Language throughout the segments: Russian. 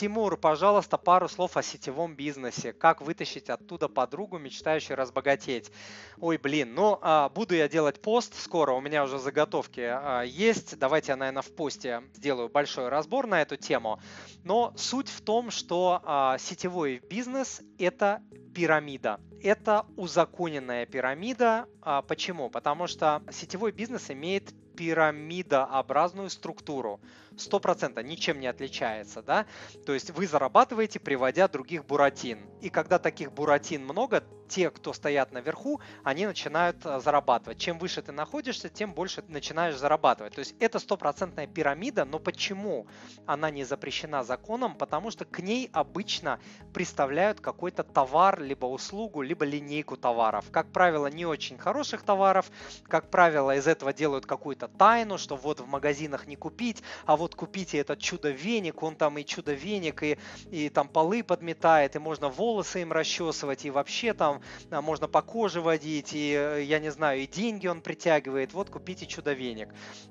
Тимур, пожалуйста, пару слов о сетевом бизнесе. Как вытащить оттуда подругу, мечтающую разбогатеть? Ой, блин, ну, а, буду я делать пост скоро, у меня уже заготовки а, есть. Давайте я, наверное, в посте сделаю большой разбор на эту тему. Но суть в том, что а, сетевой бизнес – это пирамида. Это узаконенная пирамида. Почему? Потому что сетевой бизнес имеет пирамидообразную структуру. 100% ничем не отличается, да? То есть вы зарабатываете, приводя других буратин. И когда таких буратин много, те, кто стоят наверху, они начинают э, зарабатывать. Чем выше ты находишься, тем больше ты начинаешь зарабатывать. То есть это стопроцентная пирамида, но почему она не запрещена законом? Потому что к ней обычно представляют какой-то товар, либо услугу, либо линейку товаров. Как правило, не очень хороших товаров. Как правило, из этого делают какую-то тайну, что вот в магазинах не купить, а вот купите этот чудо-веник, он там и чудо-веник, и, и там полы подметает, и можно волосы им расчесывать, и вообще там а, можно по коже водить, и, э, я не знаю, и деньги он притягивает, вот купите чудо-веник.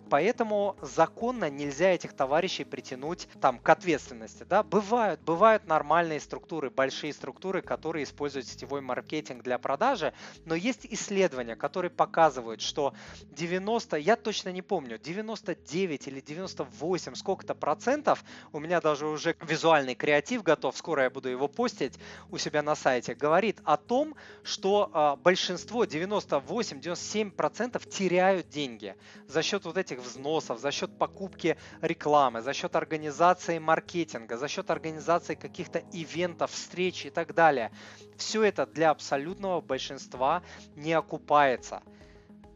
Поэтому законно нельзя этих товарищей притянуть там к ответственности, да, бывают, бывают нормальные структуры, большие структуры, которые используют сетевой маркетинг для продажи, но есть исследования, которые показывают, что 90, я точно не помню, 99 или 98, сколько-то процентов, у меня даже уже визуальный креатив готов, скоро я буду его постить у себя на сайте, говорит о том, что э, большинство, 98-97 процентов теряют деньги за счет вот этих взносов, за счет покупки рекламы, за счет организации маркетинга, за счет организации каких-то ивентов, встреч и так далее. Все это для абсолютного большинства не окупается.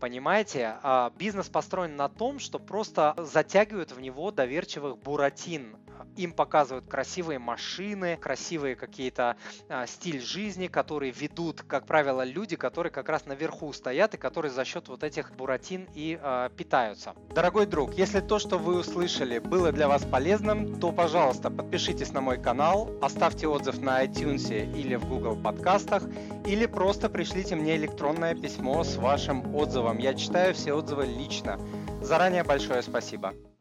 Понимаете, а, бизнес построен на том, что просто затягивают в него доверчивых буратин, им показывают красивые машины, красивые какие-то а, стиль жизни, которые ведут, как правило, люди, которые как раз наверху стоят и которые за счет вот этих буратин и а, питаются. Дорогой друг, если то, что вы услышали, было для вас полезным, то, пожалуйста, подпишитесь на мой канал, оставьте отзыв на iTunes или в Google подкастах, или просто пришлите мне электронное письмо с вашим отзывом. Я читаю все отзывы лично. Заранее большое спасибо.